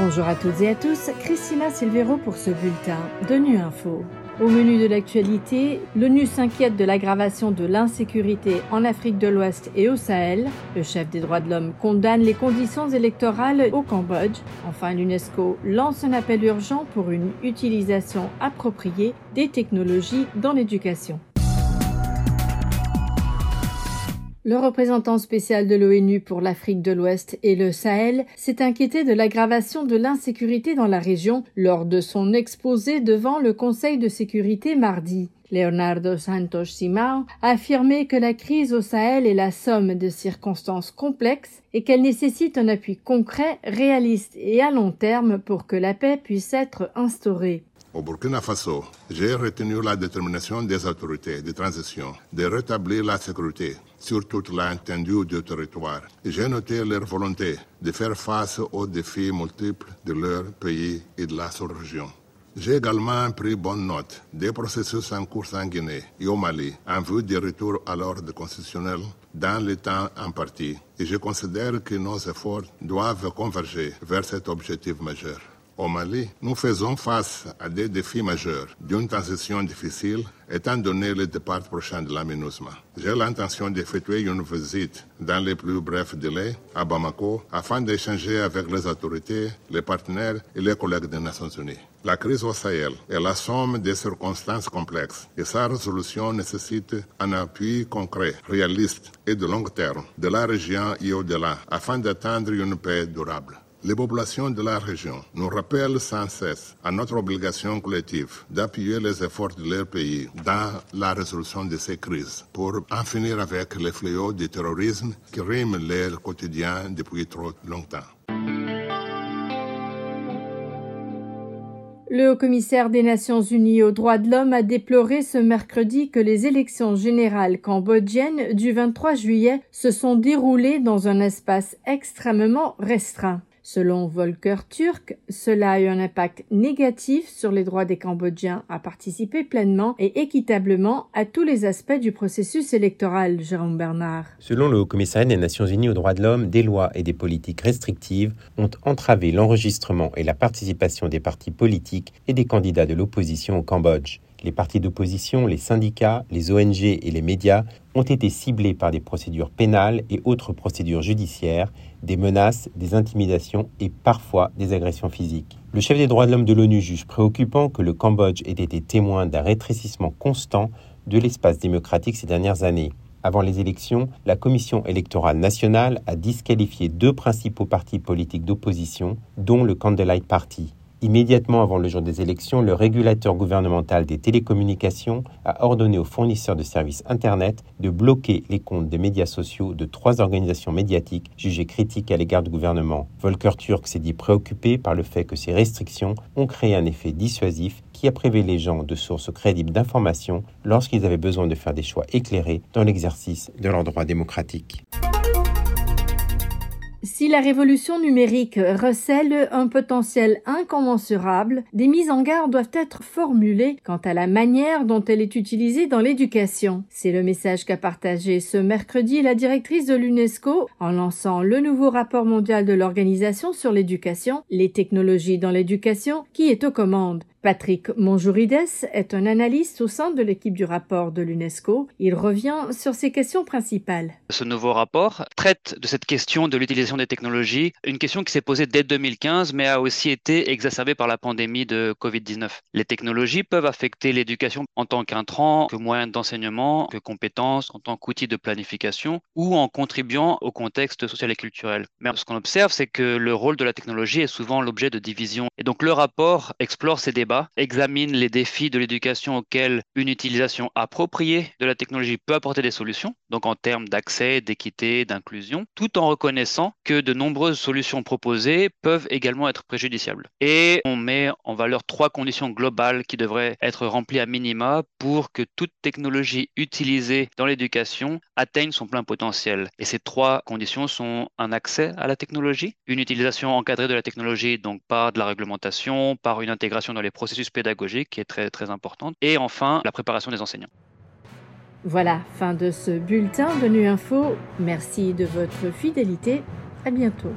Bonjour à toutes et à tous, Christina Silvero pour ce bulletin de Nu Info. Au menu de l'actualité, l'ONU s'inquiète de l'aggravation de l'insécurité en Afrique de l'Ouest et au Sahel. Le chef des droits de l'homme condamne les conditions électorales au Cambodge. Enfin, l'UNESCO lance un appel urgent pour une utilisation appropriée des technologies dans l'éducation. Le représentant spécial de l'ONU pour l'Afrique de l'Ouest et le Sahel s'est inquiété de l'aggravation de l'insécurité dans la région lors de son exposé devant le Conseil de sécurité mardi. Leonardo Santos Simao a affirmé que la crise au Sahel est la somme de circonstances complexes et qu'elle nécessite un appui concret, réaliste et à long terme pour que la paix puisse être instaurée. Au Burkina Faso, j'ai retenu la détermination des autorités de transition de rétablir la sécurité sur toute l'étendue du territoire. J'ai noté leur volonté de faire face aux défis multiples de leur pays et de la sous-région. J'ai également pris bonne note des processus en cours en Guinée et au Mali en vue du retour à l'ordre constitutionnel dans le temps en partie. Et je considère que nos efforts doivent converger vers cet objectif majeur. Au Mali, nous faisons face à des défis majeurs d'une transition difficile étant donné le départ prochain de la MINUSMA. J'ai l'intention d'effectuer une visite dans les plus brefs délais à Bamako afin d'échanger avec les autorités, les partenaires et les collègues des Nations Unies. La crise au Sahel est la somme des circonstances complexes et sa résolution nécessite un appui concret, réaliste et de long terme de la région et au-delà afin d'atteindre une paix durable. Les populations de la région nous rappellent sans cesse à notre obligation collective d'appuyer les efforts de leur pays dans la résolution de ces crises pour en finir avec les fléaux du terrorisme qui riment leur quotidien depuis trop longtemps. Le haut-commissaire des Nations Unies aux droits de l'homme a déploré ce mercredi que les élections générales cambodgiennes du 23 juillet se sont déroulées dans un espace extrêmement restreint. Selon Volker Turk, cela a eu un impact négatif sur les droits des Cambodgiens à participer pleinement et équitablement à tous les aspects du processus électoral, Jérôme Bernard. Selon le Commissariat des Nations Unies aux droits de l'homme, des lois et des politiques restrictives ont entravé l'enregistrement et la participation des partis politiques et des candidats de l'opposition au Cambodge. Les partis d'opposition, les syndicats, les ONG et les médias ont été ciblés par des procédures pénales et autres procédures judiciaires, des menaces, des intimidations et parfois des agressions physiques. Le chef des droits de l'homme de l'ONU juge préoccupant que le Cambodge ait été témoin d'un rétrécissement constant de l'espace démocratique ces dernières années. Avant les élections, la Commission électorale nationale a disqualifié deux principaux partis politiques d'opposition, dont le Candlelight Party. Immédiatement avant le jour des élections, le régulateur gouvernemental des télécommunications a ordonné aux fournisseurs de services Internet de bloquer les comptes des médias sociaux de trois organisations médiatiques jugées critiques à l'égard du gouvernement. Volker Turk s'est dit préoccupé par le fait que ces restrictions ont créé un effet dissuasif qui a privé les gens de sources crédibles d'informations lorsqu'ils avaient besoin de faire des choix éclairés dans l'exercice de leurs droits démocratiques. Si la révolution numérique recèle un potentiel incommensurable, des mises en garde doivent être formulées quant à la manière dont elle est utilisée dans l'éducation. C'est le message qu'a partagé ce mercredi la directrice de l'UNESCO en lançant le nouveau rapport mondial de l'organisation sur l'éducation, les technologies dans l'éducation, qui est aux commandes. Patrick Monjourides est un analyste au sein de l'équipe du rapport de l'UNESCO. Il revient sur ces questions principales. Ce nouveau rapport traite de cette question de l'utilisation des technologies, une question qui s'est posée dès 2015 mais a aussi été exacerbée par la pandémie de Covid-19. Les technologies peuvent affecter l'éducation en tant qu'intrant, que moyen d'enseignement, que compétence, en tant qu'outil de planification ou en contribuant au contexte social et culturel. Mais ce qu'on observe, c'est que le rôle de la technologie est souvent l'objet de division. Et donc le rapport explore ces débats examine les défis de l'éducation auxquels une utilisation appropriée de la technologie peut apporter des solutions, donc en termes d'accès, d'équité, d'inclusion, tout en reconnaissant que de nombreuses solutions proposées peuvent également être préjudiciables. Et on met en valeur trois conditions globales qui devraient être remplies à minima pour que toute technologie utilisée dans l'éducation atteigne son plein potentiel. Et ces trois conditions sont un accès à la technologie, une utilisation encadrée de la technologie, donc par de la réglementation, par une intégration dans les processus pédagogiques qui est très, très importante. Et enfin, la préparation des enseignants. Voilà, fin de ce bulletin de Nu Info. Merci de votre fidélité. À bientôt.